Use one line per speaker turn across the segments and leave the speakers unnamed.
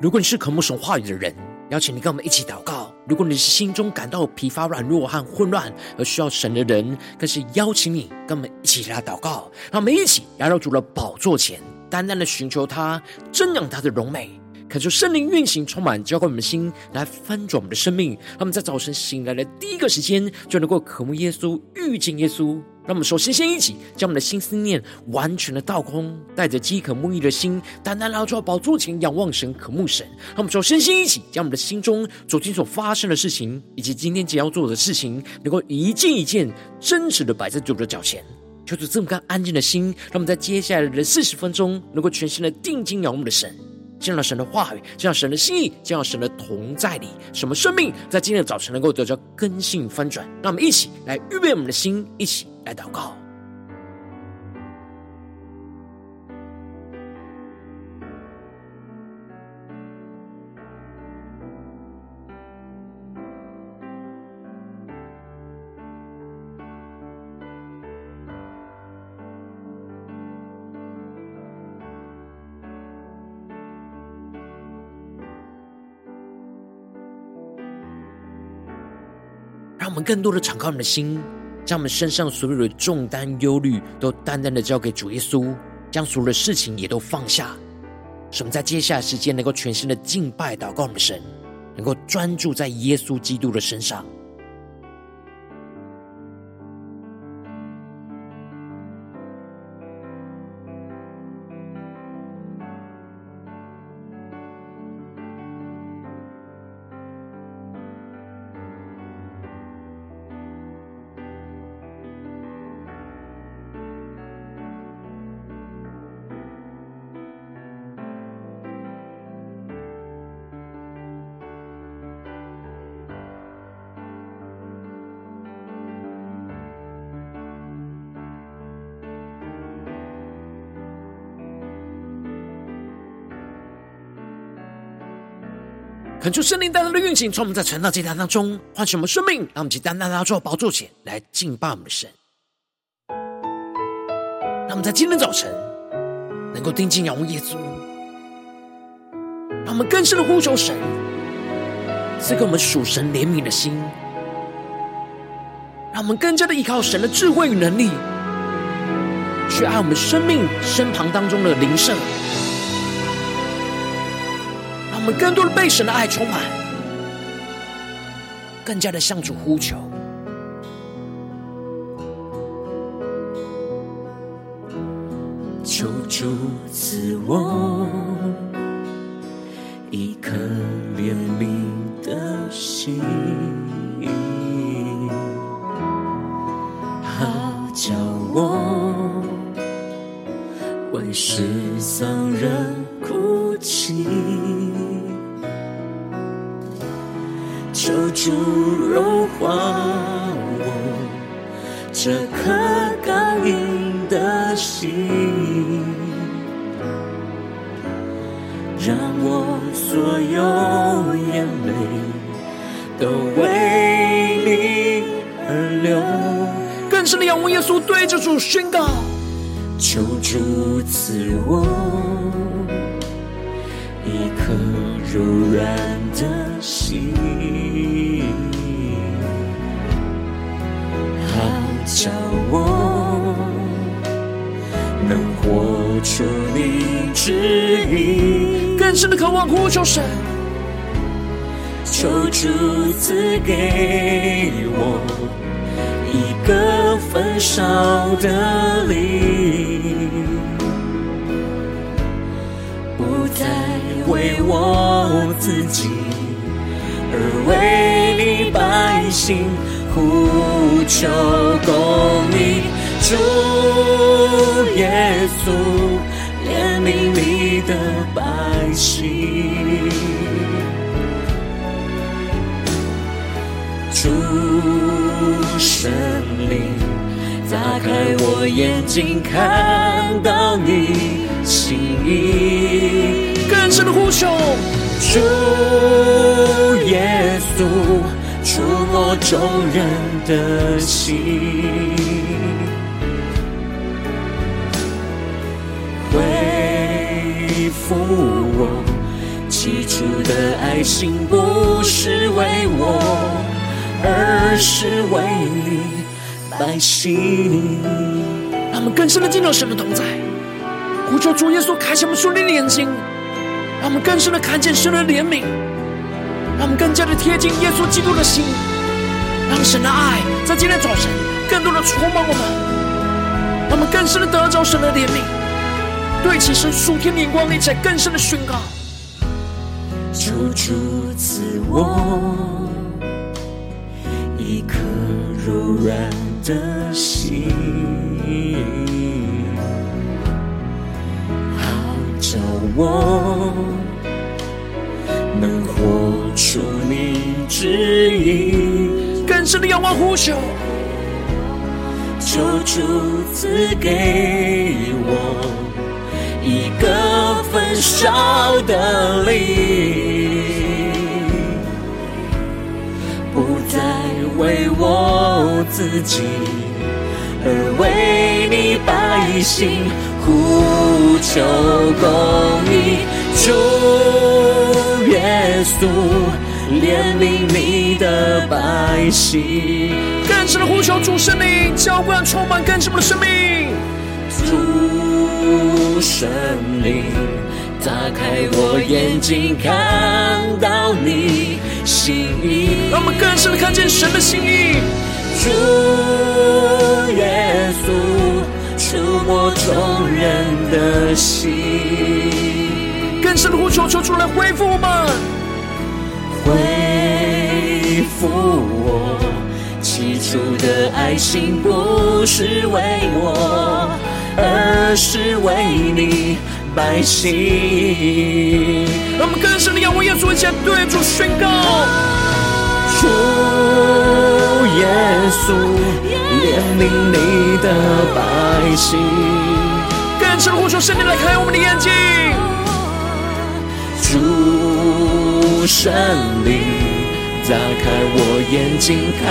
如果你是渴慕神话语的人，邀请你跟我们一起祷告。如果你是心中感到疲乏、软弱和混乱而需要神的人，更是邀请你跟我们一起来祷告。让我们一起来到主的宝座前，单单的寻求他，瞻仰他的荣美，恳求圣灵运行，充满浇灌我们的心，来翻转我们的生命。让我们在早晨醒来的第一个时间，就能够渴慕耶稣、遇见耶稣。让我们首先先一起将我们的心思念完全的倒空，带着饥渴沐浴的心，单单来到宝座前仰望神、渴慕神。让我们首先先一起将我们的心中昨天所发生的事情，以及今天即将要做的事情，能够一件一件真实的摆在主的脚前，求主这么干安静的心，让我们在接下来的四十分钟，能够全心的定睛仰望的神。见到神的话语，见到神的心意，见到神的同在里，什么生命在今天的早晨能够得到更新翻转？让我们一起来预备我们的心，一起。来祷告。让我们更多的敞开我们的心。将我们身上所有的重担、忧虑，都单单的交给主耶稣，将所有的事情也都放下，使我们在接下来时间能够全心的敬拜、祷告我们的神，能够专注在耶稣基督的身上。恳求圣灵单单的运行，从我们在传道祭坛当中唤醒我们生命，让我们去单单的做宝座前来敬拜我们的神。让我们在今天早晨能够定睛仰望耶稣，让我们更深的呼求神，赐给我们属神怜悯的心，让我们更加的依靠神的智慧与能力，去爱我们生命身旁当中的灵圣。们更多的被神的爱充满，更加的向主呼求，
求主赐我
宣告：
求主赐我一颗柔软的心。好叫我能活出你旨意，
更深的渴望呼求神，
求主赐给我个焚烧的灵，不再为我自己，而为你百姓。呼求公义，主耶稣怜悯你的百姓，主神灵打开我眼睛，看到你心意，
更深的呼求，
主耶稣。触摸众人的心，恢复我起初的爱心不是为我，而是为你百姓。
让我们更深的进入神的同在，呼求主耶稣开启我们属灵的眼睛，让我们更深的看见神的怜悯，让我们更加的贴近耶稣基督的心，让神的爱在今天早晨更多的充满我们，让我们更深的得着神的怜悯，对齐神属天的眼光，一起来更深的宣告。
求主赐我软的心，好叫我能活出你旨意。
更深的仰望呼求，
求主赐给我一个焚烧的灵。为我自己，而为你百姓呼求公义，主耶稣怜悯你的百姓。
更深的呼求主圣灵，浇灌充满更深的生命。
主圣灵，打开我眼睛，看到你。心意，
让我们更深的看见神的心意。
主耶稣触摸众人的心，
更深的呼求，求主来恢复我们，
恢复我起初的爱心，不是为我，而是为你。百姓，
让我们更深的仰望耶稣，一起对主宣告：
主耶稣怜悯你的百姓。
更深的呼求圣灵来开我们的眼睛。
主圣灵，打开我眼睛，看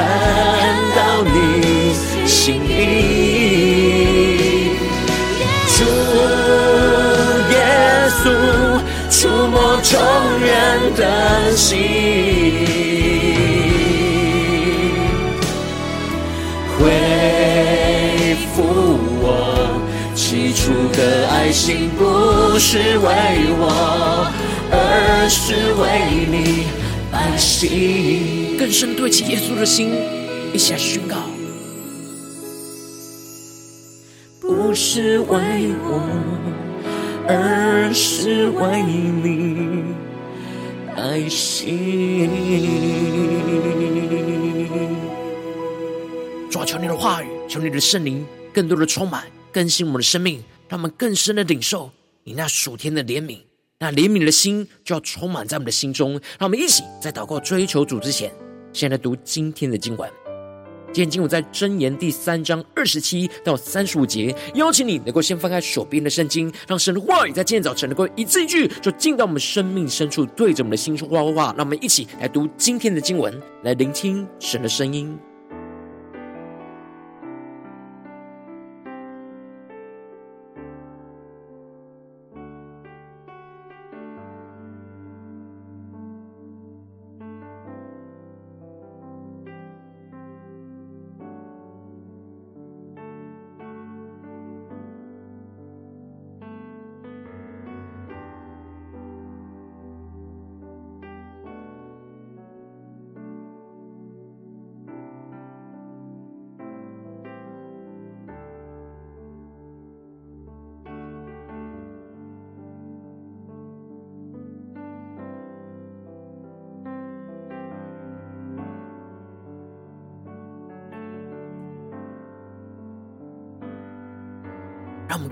到你心意。主。触摸众人的心，恢复我起初的爱心，不是为我，而是为你百姓。
更深对齐耶稣的心，一起来宣告：
不是为我。而是为你爱心。
主啊，求你的话语，求你的圣灵，更多的充满更新我们的生命，让我们更深的领受你那属天的怜悯，那怜悯的心就要充满在我们的心中。让我们一起在祷告追求主之前，先来读今天的经文。今天经文在箴言第三章二十七到三十五节，邀请你能够先翻开手边的圣经，让神的话语在今天早晨能够一字一句，就进到我们生命深处，对着我们的心说话话。让我们一起来读今天的经文，来聆听神的声音。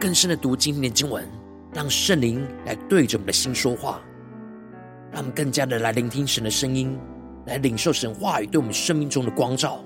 更深的读今天的经文，让圣灵来对着我们的心说话，让我们更加的来聆听神的声音，来领受神话语对我们生命中的光照。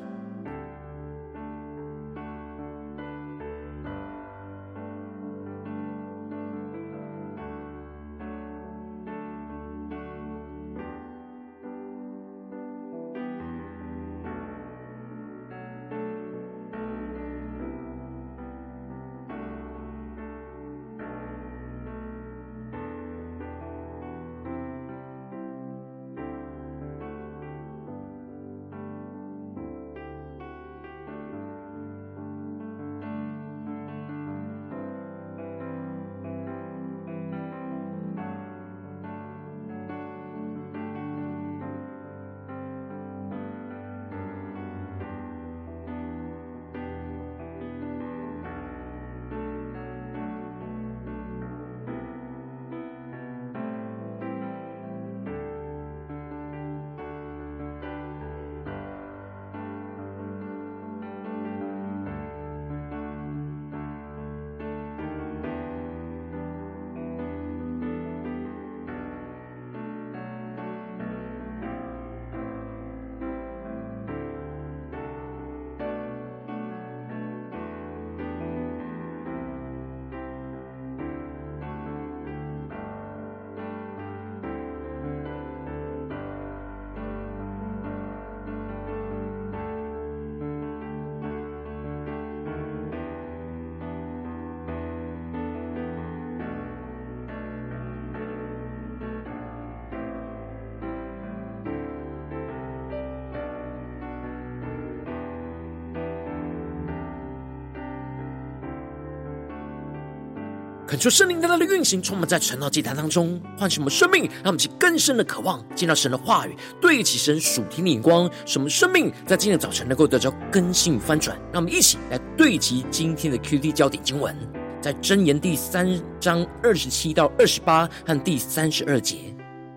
恳求圣灵在他的运行，充满在晨祷祭坛当中，唤醒我们生命，让我们起更深的渴望，见到神的话语，对齐神属天的眼光，使我们生命在今天早晨能够得着更新与翻转。让我们一起来对齐今天的 QD 焦点经文，在箴言第三章二十七到二十八和第三十二节：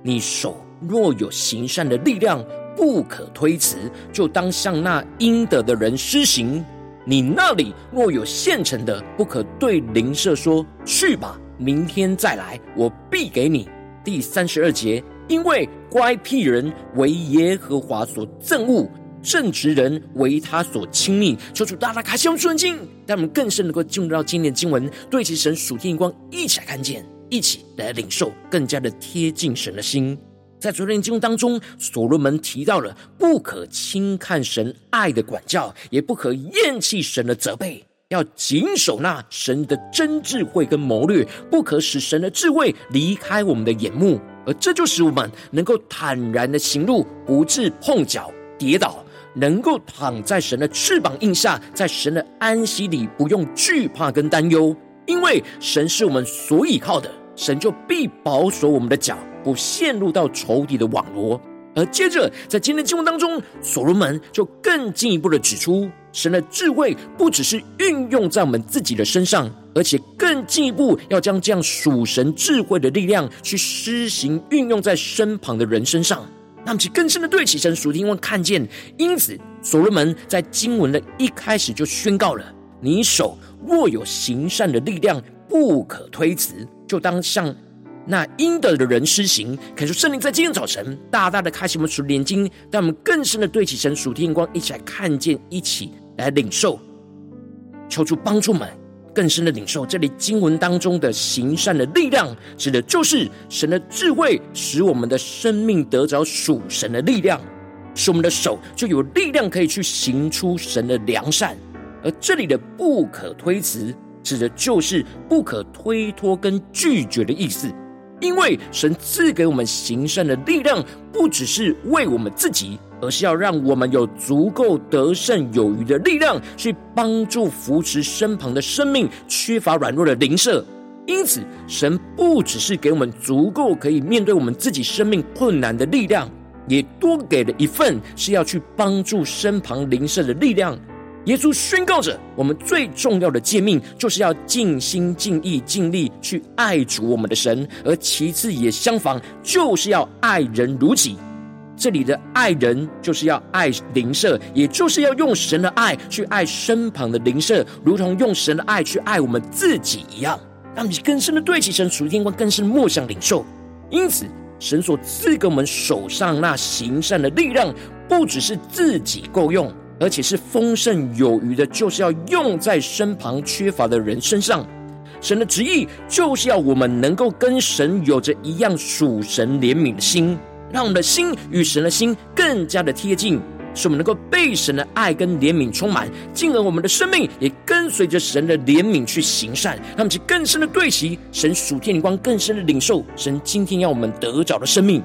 你手若有行善的力量，不可推辞，就当向那应得的人施行。你那里若有现成的，不可对邻舍说：“去吧，明天再来，我必给你。”第三十二节，因为乖僻人为耶和华所憎恶，正直人为他所亲密。求主大大开启我们的眼，让我们更深能够进入到今天的经文，对其神属天光，一起来看见，一起来领受，更加的贴近神的心。在昨天经文当中，所罗门提到了不可轻看神爱的管教，也不可厌弃神的责备，要谨守那神的真智慧跟谋略，不可使神的智慧离开我们的眼目，而这就使我们能够坦然的行路，不致碰脚跌倒，能够躺在神的翅膀荫下，在神的安息里，不用惧怕跟担忧，因为神是我们所倚靠的，神就必保守我们的脚。不陷入到仇敌的网罗，而接着在今天的经文当中，所罗门就更进一步的指出，神的智慧不只是运用在我们自己的身上，而且更进一步要将这样属神智慧的力量去施行运用在身旁的人身上，那么其更深的对齐神属天眼光看见。因此，所罗门在经文的一开始就宣告了：你手若有行善的力量，不可推辞，就当向。那应得的人施行，恳求圣灵在今天早晨大大的开启我们属灵眼睛，让我们更深的对起神属天光，一起来看见，一起来领受，求主帮助们更深的领受这里经文当中的行善的力量，指的就是神的智慧，使我们的生命得着属神的力量，使我们的手就有力量可以去行出神的良善，而这里的不可推辞，指的就是不可推脱跟拒绝的意思。因为神赐给我们行善的力量，不只是为我们自己，而是要让我们有足够得胜有余的力量，去帮助扶持身旁的生命缺乏软弱的邻舍。因此，神不只是给我们足够可以面对我们自己生命困难的力量，也多给了一份是要去帮助身旁邻舍的力量。耶稣宣告着，我们最重要的诫命，就是要尽心、尽意、尽力去爱主我们的神；而其次也相仿，就是要爱人如己。这里的爱人，就是要爱邻舍，也就是要用神的爱去爱身旁的邻舍，如同用神的爱去爱我们自己一样。让你更深的对齐神属天光，更深的默想领受。因此，神所赐给我们手上那行善的力量，不只是自己够用。而且是丰盛有余的，就是要用在身旁缺乏的人身上。神的旨意就是要我们能够跟神有着一样属神怜悯的心，让我们的心与神的心更加的贴近，使我们能够被神的爱跟怜悯充满，进而我们的生命也跟随着神的怜悯去行善，让我们去更深的对齐神属天的光，更深的领受神今天要我们得着的生命。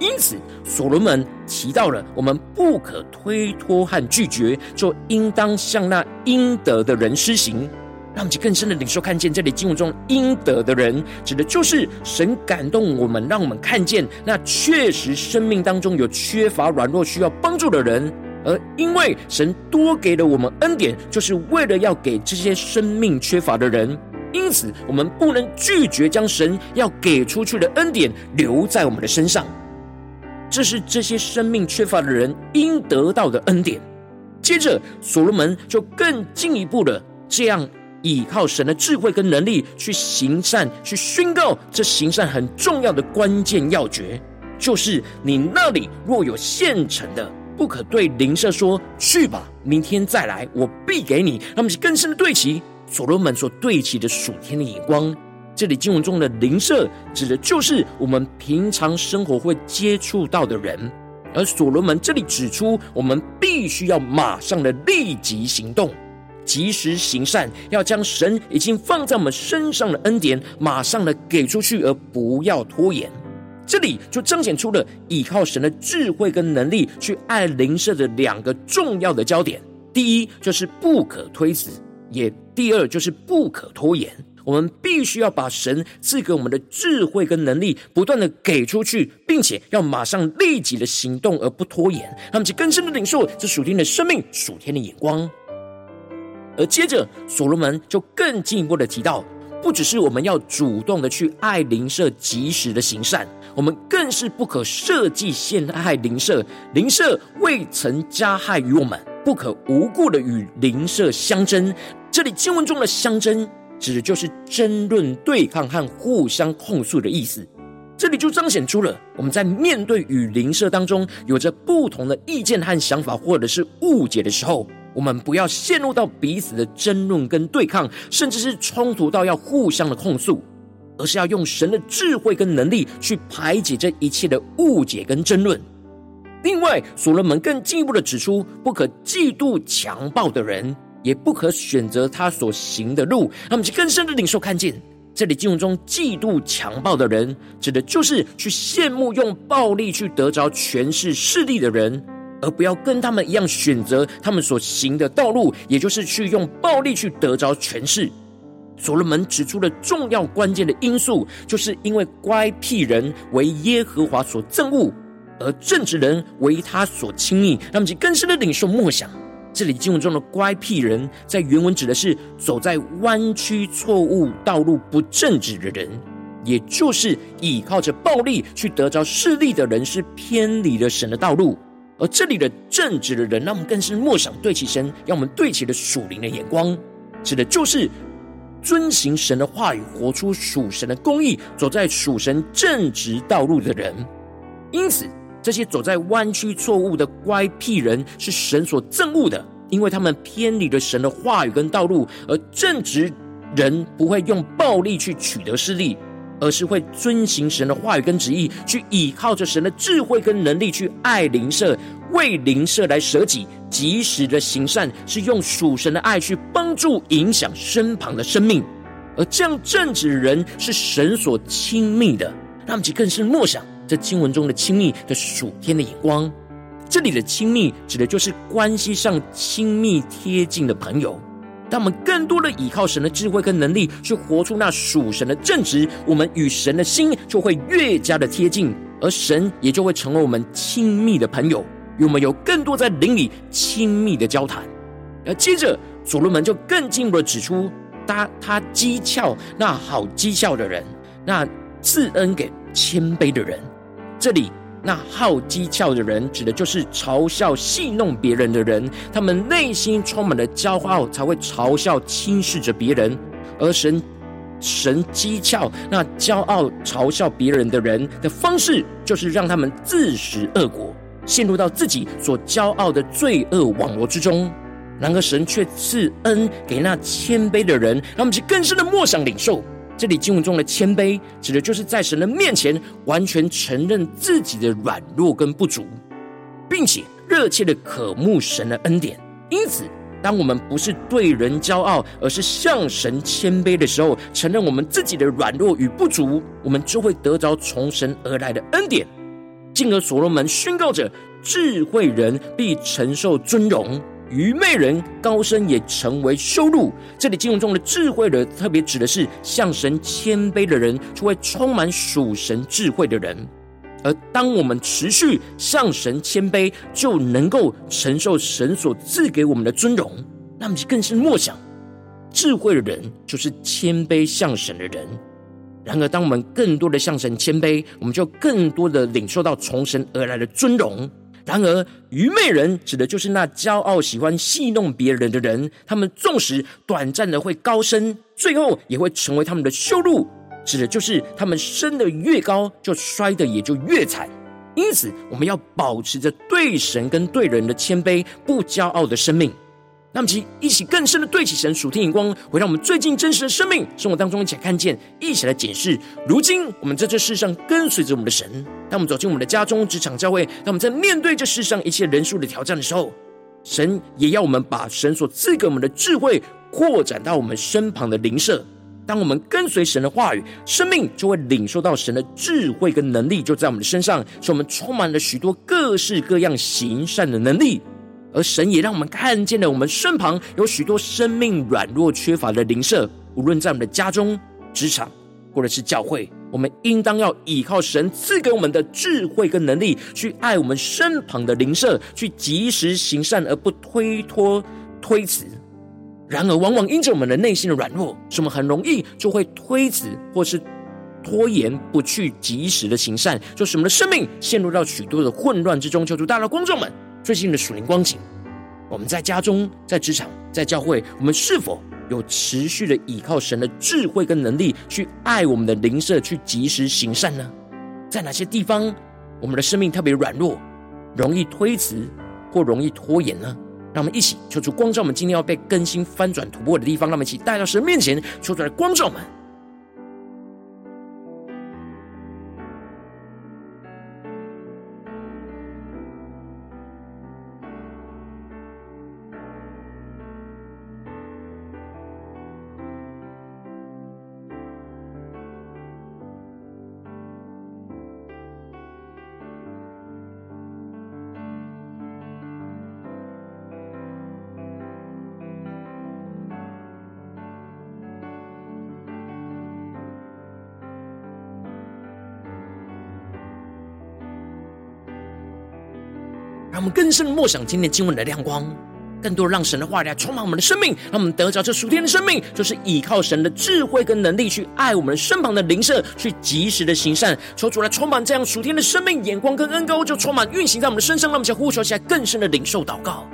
因此，所罗门提到了我们不可推脱和拒绝，就应当向那应得的人施行。让我们更深的领受看见，这里经文中应得的人，指的就是神感动我们，让我们看见那确实生命当中有缺乏、软弱、需要帮助的人。而因为神多给了我们恩典，就是为了要给这些生命缺乏的人。因此，我们不能拒绝将神要给出去的恩典留在我们的身上。这是这些生命缺乏的人应得到的恩典。接着，所罗门就更进一步的这样依靠神的智慧跟能力去行善，去宣告这行善很重要的关键要诀，就是你那里若有现成的，不可对邻舍说：“去吧，明天再来，我必给你。”让我们更深的对齐所罗门所对齐的属天的眼光。这里经文中的邻舍，指的就是我们平常生活会接触到的人，而所罗门这里指出，我们必须要马上的立即行动，及时行善，要将神已经放在我们身上的恩典，马上的给出去，而不要拖延。这里就彰显出了依靠神的智慧跟能力去爱邻舍的两个重要的焦点：第一，就是不可推辞；也第二，就是不可拖延。我们必须要把神赐给我们的智慧跟能力，不断的给出去，并且要马上立即的行动，而不拖延。他们去更深的领受这属天的生命、属天的眼光。而接着，所罗门就更进一步的提到，不只是我们要主动的去爱邻舍，及时的行善，我们更是不可设计陷害邻舍。邻舍未曾加害于我们，不可无故的与邻舍相争。这里经文中的相争，指的就是争论、对抗和互相控诉的意思。这里就彰显出了我们在面对与邻舍当中有着不同的意见和想法，或者是误解的时候。我们不要陷入到彼此的争论跟对抗，甚至是冲突到要互相的控诉，而是要用神的智慧跟能力去排解这一切的误解跟争论。另外，所罗门更进一步的指出，不可嫉妒强暴的人，也不可选择他所行的路。那么，就更深的领受看见，这里经文中嫉妒强暴的人，指的就是去羡慕用暴力去得着权势势力的人。而不要跟他们一样选择他们所行的道路，也就是去用暴力去得着权势。所罗门指出了重要关键的因素，就是因为乖僻人为耶和华所憎恶，而正直人为他所亲密。那么，就更深的领受默想，这里经文中的乖僻人，在原文指的是走在弯曲错误道路、不正直的人，也就是倚靠着暴力去得着势力的人，是偏离了神的道路。而这里的正直的人，让我们更是莫想对齐神，让我们对齐的属灵的眼光，指的就是遵行神的话语，活出属神的公义，走在属神正直道路的人。因此，这些走在弯曲错误的乖僻人，是神所憎恶的，因为他们偏离了神的话语跟道路。而正直人不会用暴力去取得势力。而是会遵行神的话语跟旨意，去倚靠着神的智慧跟能力，去爱邻舍，为邻舍来舍己，及时的行善，是用属神的爱去帮助影响身旁的生命。而这样正直人是神所亲密的，那么就更是默想这经文中的亲密的属天的眼光。这里的亲密指的就是关系上亲密贴近的朋友。当我们更多的依靠神的智慧跟能力，去活出那属神的正直，我们与神的心就会越加的贴近，而神也就会成为我们亲密的朋友，与我们有更多在灵里亲密的交谈。而接着，所罗门就更进一步的指出，他他讥诮那好讥诮的人，那赐恩给谦卑的人。这里。那好讥诮的人，指的就是嘲笑戏弄别人的人，他们内心充满了骄傲，才会嘲笑轻视着别人。而神神讥诮那骄傲嘲笑别人的人的方式，就是让他们自食恶果，陷入到自己所骄傲的罪恶网络之中。然而神却赐恩给那谦卑的人，让他们去更深的默想领受。这里经文中的谦卑，指的就是在神的面前完全承认自己的软弱跟不足，并且热切的渴慕神的恩典。因此，当我们不是对人骄傲，而是向神谦卑的时候，承认我们自己的软弱与不足，我们就会得着从神而来的恩典。进而所罗门宣告着：智慧人必承受尊荣。愚昧人高升也成为羞辱。这里经文中的智慧人，特别指的是向神谦卑的人，就会充满属神智慧的人。而当我们持续向神谦卑，就能够承受神所赐给我们的尊荣。那么就更是默想，智慧的人就是谦卑向神的人。然而，当我们更多的向神谦卑，我们就更多的领受到从神而来的尊荣。然而，愚昧人指的就是那骄傲、喜欢戏弄别人的人。他们纵使短暂的会高升，最后也会成为他们的羞辱。指的就是他们升的越高，就摔的也就越惨。因此，我们要保持着对神跟对人的谦卑、不骄傲的生命。那么，其一起更深的对起神属天眼光，会让我们最近真实的生命生活当中一起来看见，一起来检视。如今，我们在这世上跟随着我们的神，当我们走进我们的家中、职场、教会，当我们在面对这世上一切人数的挑战的时候，神也要我们把神所赐给我们的智慧扩展到我们身旁的邻舍。当我们跟随神的话语，生命就会领受到神的智慧跟能力，就在我们的身上，使我们充满了许多各式各样行善的能力。而神也让我们看见了，我们身旁有许多生命软弱缺乏的邻舍，无论在我们的家中、职场，或者是教会，我们应当要依靠神赐给我们的智慧跟能力，去爱我们身旁的邻舍，去及时行善，而不推脱推辞。然而，往往因着我们的内心的软弱，使我们很容易就会推辞，或是拖延不去及时的行善，就使我们的生命陷入到许多的混乱之中。求主大大光照们，最近的属灵光景，我们在家中、在职场、在教会，我们是否有持续的依靠神的智慧跟能力，去爱我们的邻舍，去及时行善呢？在哪些地方，我们的生命特别软弱，容易推辞或容易拖延呢？让我们一起求主光照我们今天要被更新、翻转、突破的地方。让我们一起带到神面前，求主来光照我们。让我们更深的默想今天经文的亮光，更多让神的话语来充满我们的生命，让我们得着这属天的生命，就是依靠神的智慧跟能力去爱我们身旁的灵舍，去及时的行善。求主来充满这样属天的生命眼光跟恩高，就充满运行在我们的身上。让我们想呼求起来，更深的领受祷告。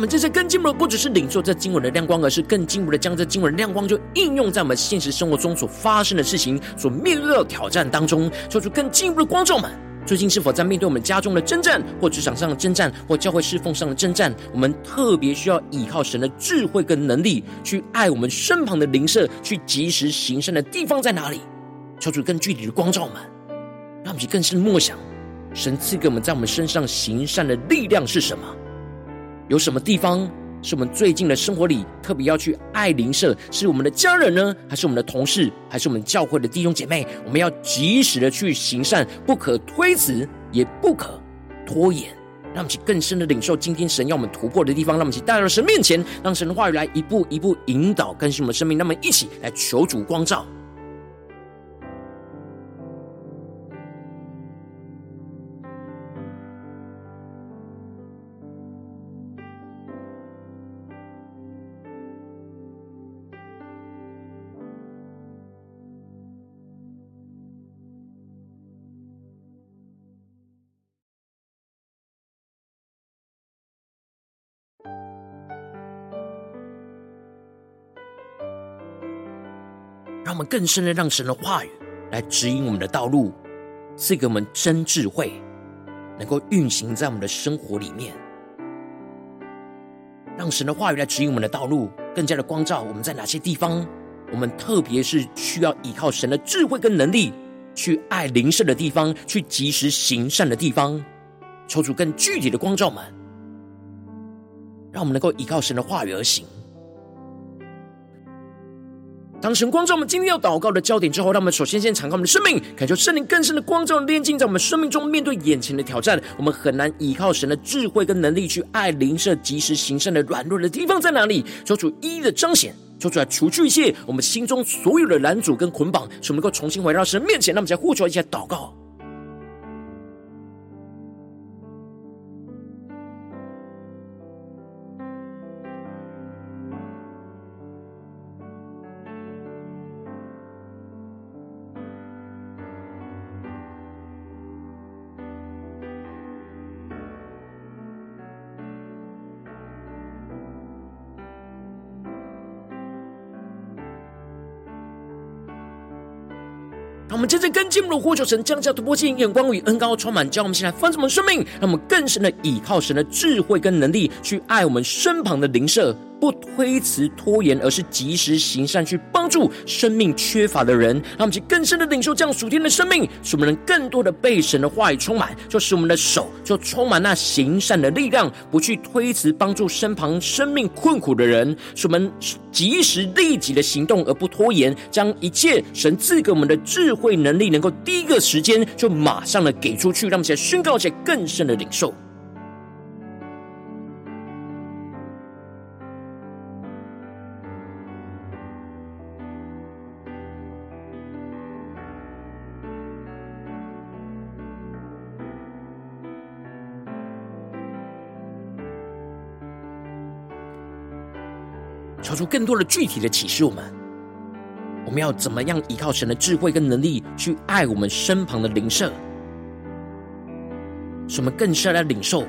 我们这些更进一步的，不只是领受这经文的亮光，而是更进一步的将这经文的亮光就应用在我们现实生活中所发生的事情、所面对的挑战当中，做出更进一步的光照们。最近是否在面对我们家中的征战，或职场上的征战，或教会侍奉上的征战，我们特别需要依靠神的智慧跟能力，去爱我们身旁的邻舍，去及时行善的地方在哪里？求主更具体的光照们，让我们更深默想，神赐给我们在我们身上行善的力量是什么？有什么地方是我们最近的生活里特别要去爱邻舍？是我们的家人呢，还是我们的同事，还是我们教会的弟兄姐妹？我们要及时的去行善，不可推辞，也不可拖延。让我们去更深的领受今天神要我们突破的地方。让我们去带到神面前，让神的话语来一步一步引导更新我们生命。那么一起来求主光照。更深的让神的话语来指引我们的道路，赐给我们真智慧，能够运行在我们的生活里面。让神的话语来指引我们的道路，更加的光照我们在哪些地方，我们特别是需要依靠神的智慧跟能力去爱邻舍的地方，去及时行善的地方，抽出更具体的光照们，让我们能够依靠神的话语而行。当神光照我们今天要祷告的焦点之后，让我们首先先敞开我们的生命，感受圣灵更深的光照炼净在我们生命中。面对眼前的挑战，我们很难依靠神的智慧跟能力去爱灵舍、及时行善的软弱的地方在哪里？求主一一的彰显，求主来除去一切我们心中所有的拦阻跟捆绑，使我们能够重新回到神面前。让我们再呼求一下祷告。跟进入呼求神降下突破性眼光与恩高充满，将我们先来翻转我们生命，让我们更深的倚靠神的智慧跟能力，去爱我们身旁的邻舍，不推辞拖延，而是及时行善，去帮助生命缺乏的人。让我们去更深的领受这样属天的生命，使我们能更多的被神的话语充满，就使我们的手就充满那行善的力量，不去推辞帮助身旁生命困苦的人，使我们及时立即的行动而不拖延，将一切神赐给我们的智慧能力，能够第一个时间就马上的给出去。让我们来宣告，且更深的领受。超出更多的具体的启示，我们我们要怎么样依靠神的智慧跟能力去爱我们身旁的邻舍，使我们更深来领受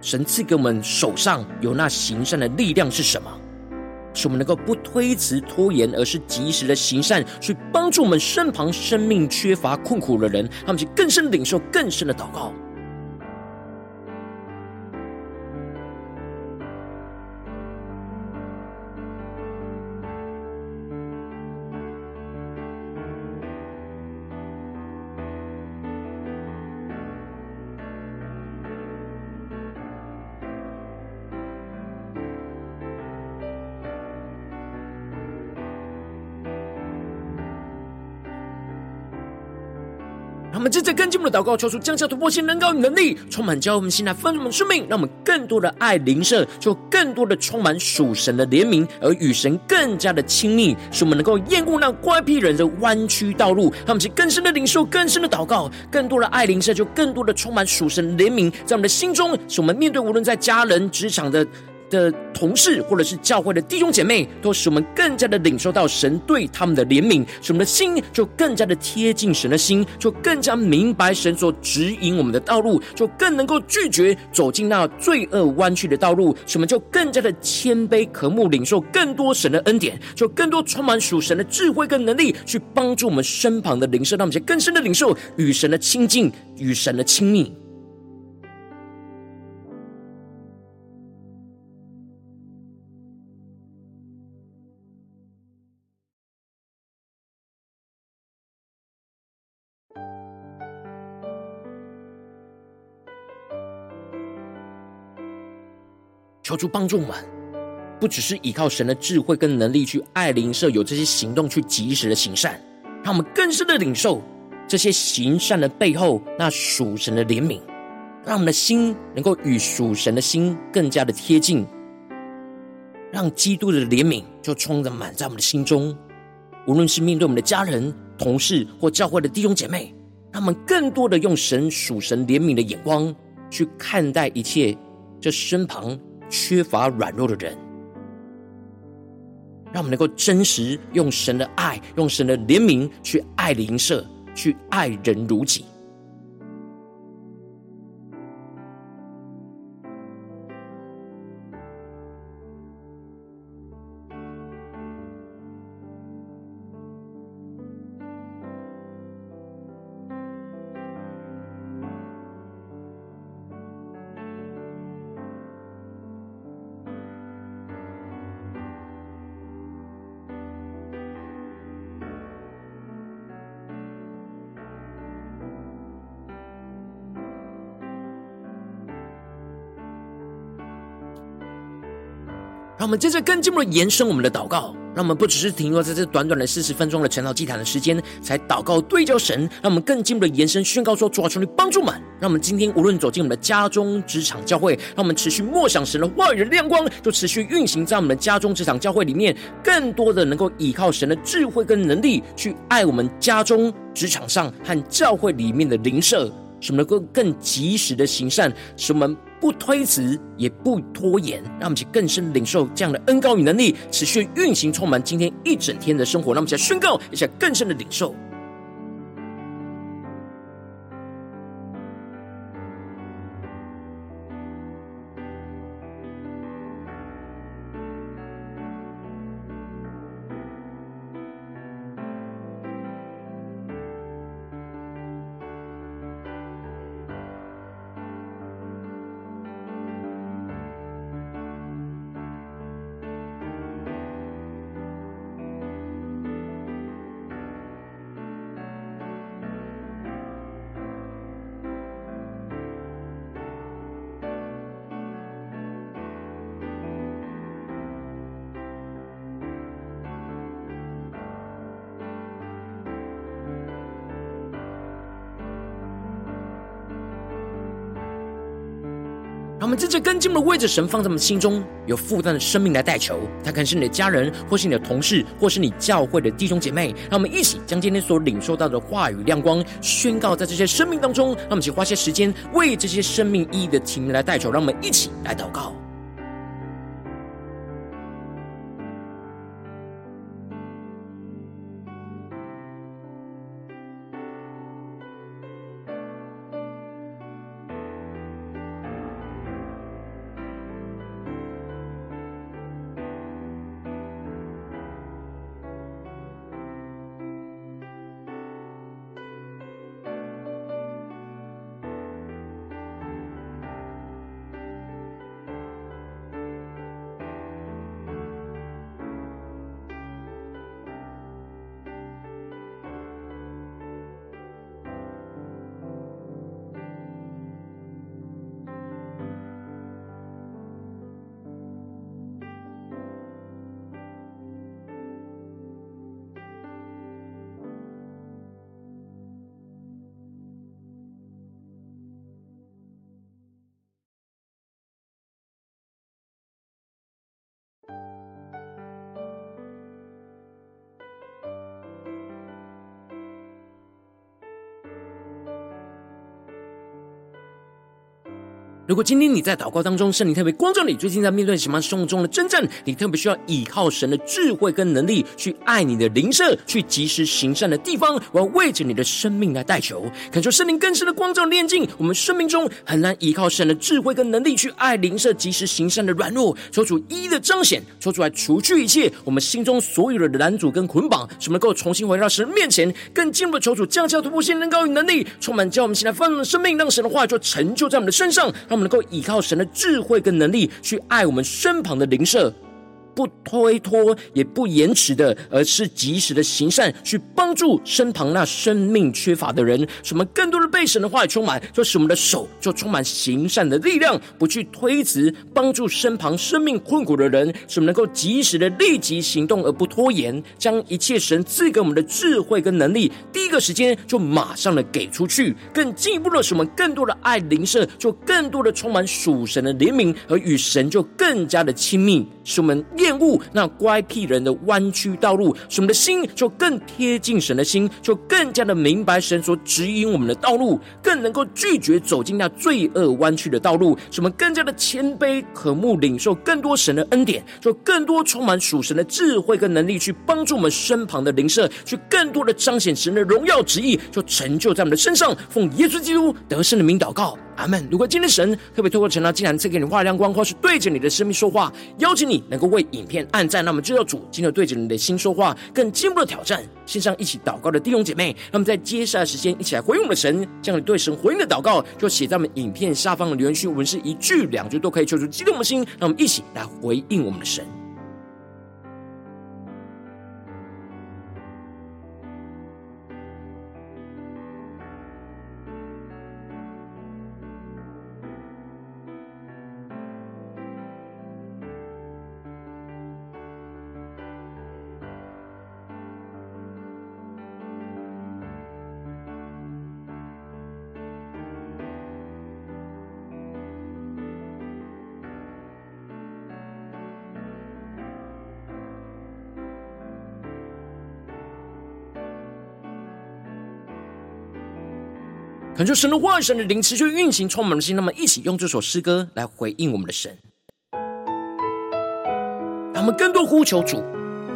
神赐给我们手上有那行善的力量是什么？使我们能够不推辞拖延，而是及时的行善，去帮助我们身旁生命缺乏困苦的人，让我们去更深领受更深的祷告。更进步的祷告，求出降下突破性、能高与能力，充满教我们心来丰盛我们生命，让我们更多的爱灵舍，就更多的充满属神的怜悯，而与神更加的亲密，使我们能够厌恶那乖僻人的弯曲道路，让我们去更深的领受、更深的祷告，更多的爱灵舍，就更多的充满属神的怜悯，在我们的心中，使我们面对无论在家人、职场的。的同事，或者是教会的弟兄姐妹，都使我们更加的领受到神对他们的怜悯，使我们的心就更加的贴近神的心，就更加明白神所指引我们的道路，就更能够拒绝走进那罪恶弯曲的道路，使我们就更加的谦卑，渴慕领受更多神的恩典，就更多充满属神的智慧跟能力，去帮助我们身旁的灵舍，让我们更深的领受与神的亲近，与神的亲密。求主帮助我们，不只是依靠神的智慧跟能力去爱邻舍，有这些行动去及时的行善，让我们更深的领受这些行善的背后那属神的怜悯，让我们的心能够与属神的心更加的贴近，让基督的怜悯就充满在我们的心中。无论是面对我们的家人、同事或教会的弟兄姐妹，他们更多的用神属神怜悯的眼光去看待一切这身旁。缺乏软弱的人，让我们能够真实用神的爱，用神的怜悯去爱邻舍，去爱人如己。我们接着更进一步的延伸我们的祷告，让我们不只是停留在这短短的四十分钟的晨祷祭坛的时间，才祷告对焦神。让我们更进一步的延伸宣告说：主啊，求你帮助们。让我们今天无论走进我们的家中、职场、教会，让我们持续默想神的话语的亮光，就持续运行在我们的家中、职场、教会里面，更多的能够依靠神的智慧跟能力，去爱我们家中、职场上和教会里面的邻舍，使我们能够更及时的行善，使我们。不推辞，也不拖延，让我们去更深领受这样的恩高与能力，持续运行，充满今天一整天的生活。让我们来宣告一下更深的领受。我们真正跟进的位置神放在我们心中有负担的生命来代求，他可能是你的家人，或是你的同事，或是你教会的弟兄姐妹。让我们一起将今天所领受到的话语亮光宣告在这些生命当中。让我们一起花些时间为这些生命意义的请来代求。让我们一起来祷告。如果今天你在祷告当中，圣灵特别光照你，最近在面对什么生活中的征战，你特别需要依靠神的智慧跟能力去爱你的灵舍，去及时行善的地方，我要为着你的生命来代求，恳求圣灵更深的光照炼净我们生命中很难依靠神的智慧跟能力去爱灵舍、及时行善的软弱，求主一一的彰显，求主来除去一切我们心中所有的拦阻跟捆绑，使我们能够重新回到神面前，更进一步求主降下突破性、能高与能力，充满叫我们现在丰盛的生命，让神的话就成就在我们的身上，让我们能够依靠神的智慧跟能力，去爱我们身旁的邻舍。不推脱，也不延迟的，而是及时的行善，去帮助身旁那生命缺乏的人。使我们更多的被神的话语充满，就使我们的手就充满行善的力量，不去推辞，帮助身旁生命困苦的人。使我们能够及时的立即行动，而不拖延，将一切神赐给我们的智慧跟能力，第一个时间就马上的给出去。更进一步的，使我们更多的爱邻舍，就更多的充满属神的怜悯，而与神就更加的亲密。使我们越厌恶那乖僻人的弯曲道路，使我们的心就更贴近神的心，就更加的明白神所指引我们的道路，更能够拒绝走进那罪恶弯曲的道路。使我们更加的谦卑，渴慕领受更多神的恩典，就更多充满属神的智慧跟能力，去帮助我们身旁的灵舍，去更多的彰显神的荣耀旨意，就成就在我们的身上。奉耶稣基督得胜的名祷告。阿门。如果今天神特别透过晨祷，竟然赐给你画亮光，或是对着你的生命说话，邀请你能够为影片按赞，那么就要主今天对着你的心说话，更进一步的挑战。线上一起祷告的弟兄姐妹，那么在接下来时间，一起来回应我们的神，将你对神回应的祷告，就写在我们影片下方的留言区，文字一句两句都可以，求主激动的心，让我们一起来回应我们的神。恳求神的话、神的灵持续运行，充满的心。那么，一起用这首诗歌来回应我们的神，让我们更多呼求主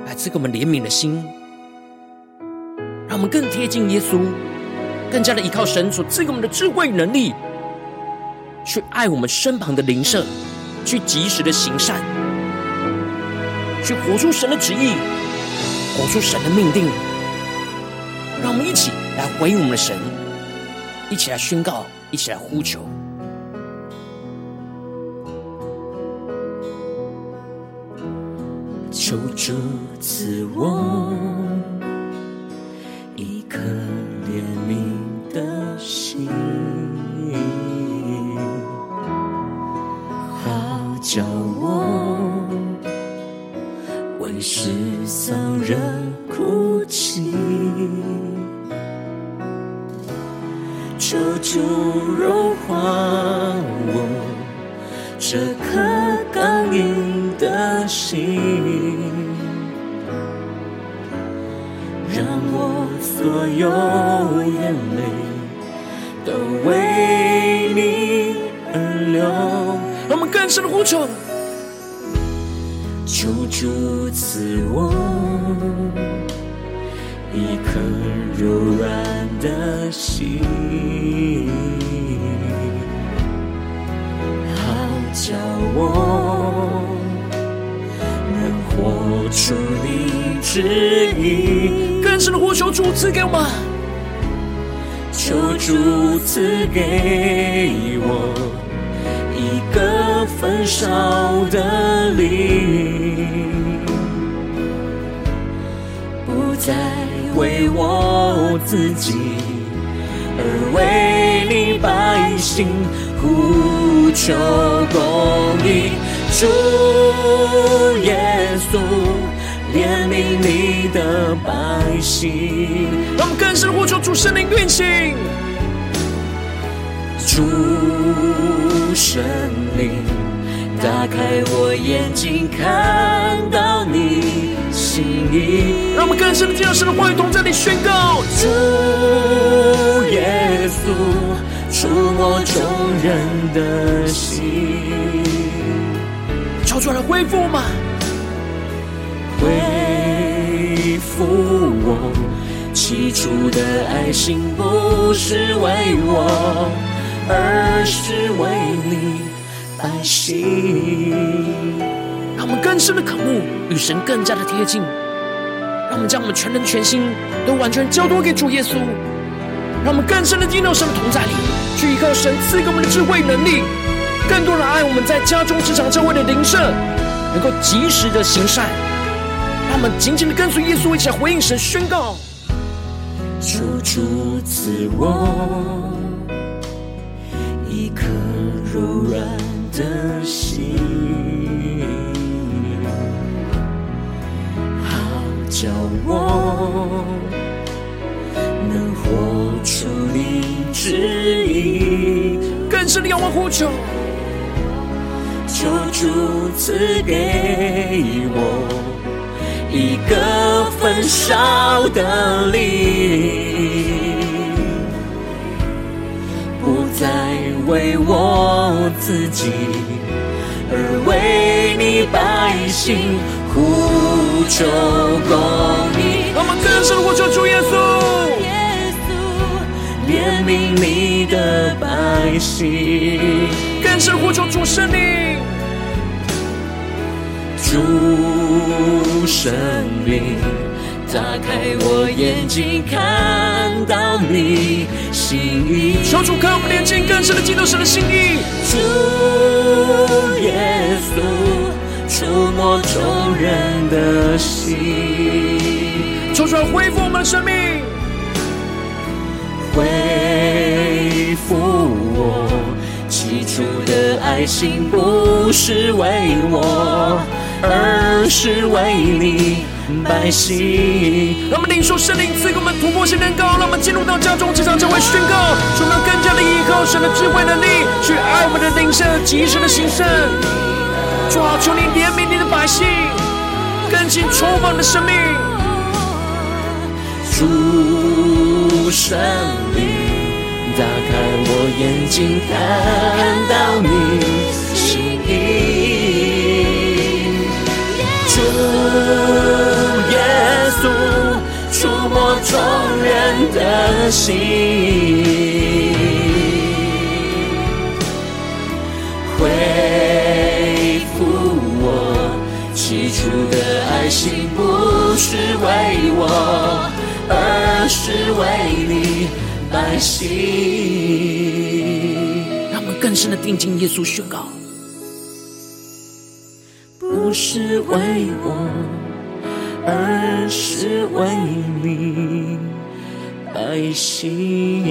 来赐给我们怜悯的心，让我们更贴近耶稣，更加的依靠神所赐给我们的智慧与能力，去爱我们身旁的邻舍，去及时的行善，去活出神的旨意，活出神的命定。让我们一起来回应我们的神。一起来宣告，一起来呼求，
求主赐我
呼求，
求主赐我一颗柔软的心。好叫我能活出你旨意，
更深的呼求主赐给我们，
求主赐给我一个焚烧的灵，不再为我自己，而为你百姓。呼求公义，主耶稣怜悯你的百姓。
让我们更深呼求主圣灵运行，
主神灵打开我眼睛，看到你心意。
让我们更深的进入神的话语，同在你宣告，
主耶稣。触摸众人的心，
求主来恢复吗？
恢复我起初的爱心，不是为我，而是为你百姓。
让我们更深的渴慕，与神更加的贴近。让我们将我们全人全心都完全交托给主耶稣。让我们更深的进入神的同在里，去依靠神赐给我们的智慧能力，更多的爱我们在家中、职场、教会的邻舍，能够及时的行善。让我们紧紧的跟随耶稣，一起来回应神宣告：
求主赐我软的心，好叫我。能活出你旨意，
更深的仰望呼求，
求主赐给我一个焚烧的灵，不再为我自己，而为你百姓呼求公义。
我们更深的呼求主耶稣。
怜悯你的百姓，
更深呼求主圣灵，
主圣灵，打开我眼睛，看到你心意。
求主看我们连接更深的进入神的心意。
主耶稣，触摸众人的心，
求主来恢复我们的生命。
恢复我起初的爱心，不是为我，而是为你百姓。
让我们领受圣灵赐给我们突破性能高，让我们进入到家中，职场教会宣告，使我们更加的依靠神的智慧能力，去爱我们的邻舍，及时的行善。主啊，求你怜悯你的百姓，更新充满的生命。
主圣灵，打开我眼睛，看到你心意。主耶稣，触摸众人的心，恢复我起初的爱心，不是为我。而是为你百姓，
让我们更深的定睛耶稣宣告：
不是为我，而是为你百姓。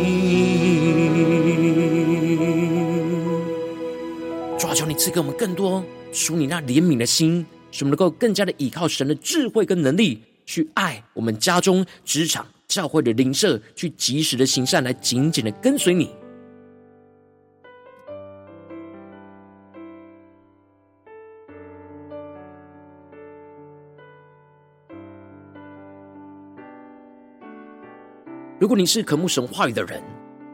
主啊，求你赐给我们更多属你那怜悯的心，使我们能够更加的依靠神的智慧跟能力。去爱我们家中、职场、教会的邻舍，去及时的行善，来紧紧的跟随你。如果你是渴慕神话语的人，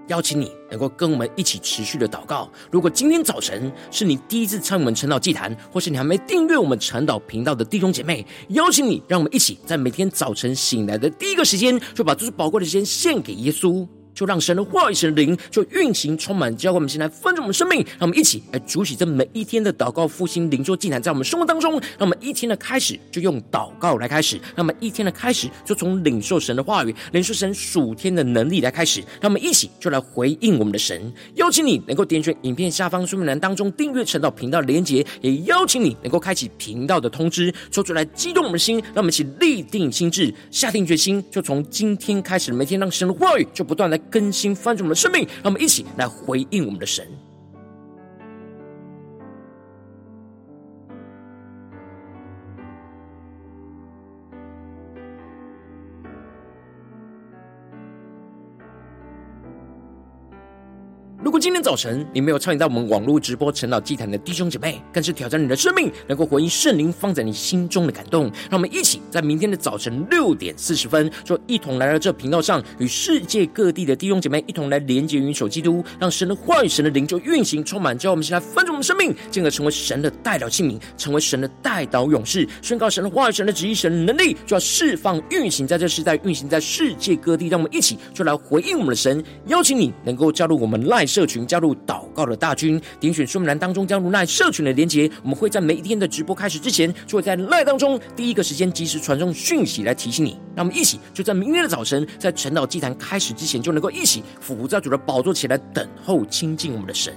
邀请你能够跟我们一起持续的祷告。如果今天早晨是你第一次参与我们晨祷祭坛，或是你还没订阅我们晨祷频道的弟兄姐妹，邀请你，让我们一起在每天早晨醒来的第一个时间，就把最宝贵的时间献给耶稣。就让神的话语、神灵就运行、充满，教会我们现在分盛我们生命。让我们一起来主起这每一天的祷告、复兴、灵修、祭坛，在我们生活当中。让我们一天的开始就用祷告来开始，让我们一天的开始就从领受神的话语、领受神属天的能力来开始。让我们一起就来回应我们的神。邀请你能够点选影片下方说明栏当中订阅晨祷频道连结，也邀请你能够开启频道的通知，说出来激动我们的心。让我们一起立定心志，下定决心，就从今天开始，每天让神的话语就不断来。更新翻转我们的生命，让我们一起来回应我们的神。今天早晨你没有参与到我们网络直播晨祷祭坛的弟兄姐妹，更是挑战你的生命，能够回应圣灵放在你心中的感动。让我们一起在明天的早晨六点四十分，就一同来到这频道上，与世界各地的弟兄姐妹一同来连接、云手基督，让神的话语、神的灵就运行、充满，叫我们现在分盛我们生命，进而成为神的代表器皿，成为神的代祷勇士，宣告神的话语、神的旨意、神的能力，就要释放、运行在这世代，运行在世界各地。让我们一起就来回应我们的神，邀请你能够加入我们赖。社群加入祷告的大军，点选说明栏当中加入赖社群的连结。我们会在每一天的直播开始之前，就会在赖当中第一个时间及时传送讯息来提醒你。让我们一起就在明天的早晨，在晨祷祭坛开始之前，就能够一起俯伏在主的宝座前来等候亲近我们的神。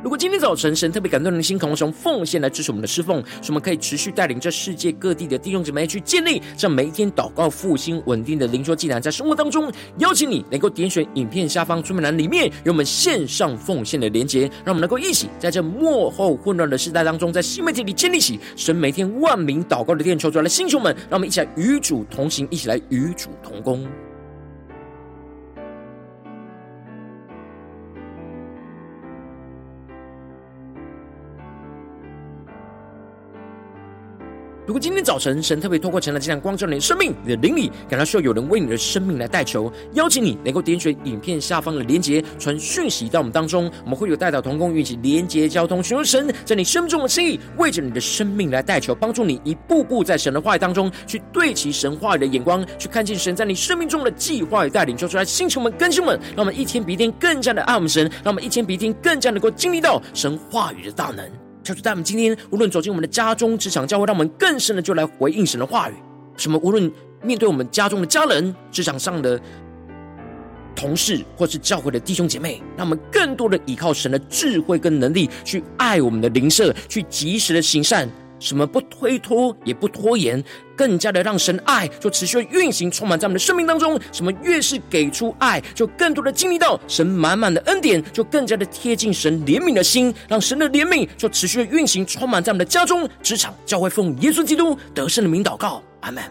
如果今天早晨神特别感动你的心，渴望从奉献来支持我们的侍奉，使我们可以持续带领这世界各地的弟兄姊妹去建立这每一天祷告复兴稳定的灵修技能，在生活当中邀请你能够点选影片下方说明栏里面有我们线上奉献的连结，让我们能够一起在这幕后混乱的时代当中，在新媒体里建立起神每天万名祷告的电，求主来的星球们，让我们一起来与主同行，一起来与主同工。如果今天早晨神特别透过晨祷这样光照你的生命，你的灵里感到需要有人为你的生命来代求，邀请你能够点选影片下方的连结，传讯息到我们当中，我们会有代祷同工运起连结交通，寻求神在你生命中的心意，为着你的生命来代求，帮助你一步步在神的话语当中去对齐神话语的眼光，去看见神在你生命中的计划与带领，就出来星球们、更新们，让我们一天比一天更加的爱我们神，让我们一天比一天更加能够经历到神话语的大能。求主带我们今天无论走进我们的家中、职场、教会，让我们更深的就来回应神的话语。什么？无论面对我们家中的家人、职场上的同事，或是教会的弟兄姐妹，让我们更多的依靠神的智慧跟能力，去爱我们的灵舍，去及时的行善。什么不推脱，也不拖延，更加的让神爱就持续的运行，充满在我们的生命当中。什么越是给出爱，就更多的经历到神满满的恩典，就更加的贴近神怜悯的心，让神的怜悯就持续的运行，充满在我们的家中、职场、教会，奉耶稣基督得胜的名祷告，阿门。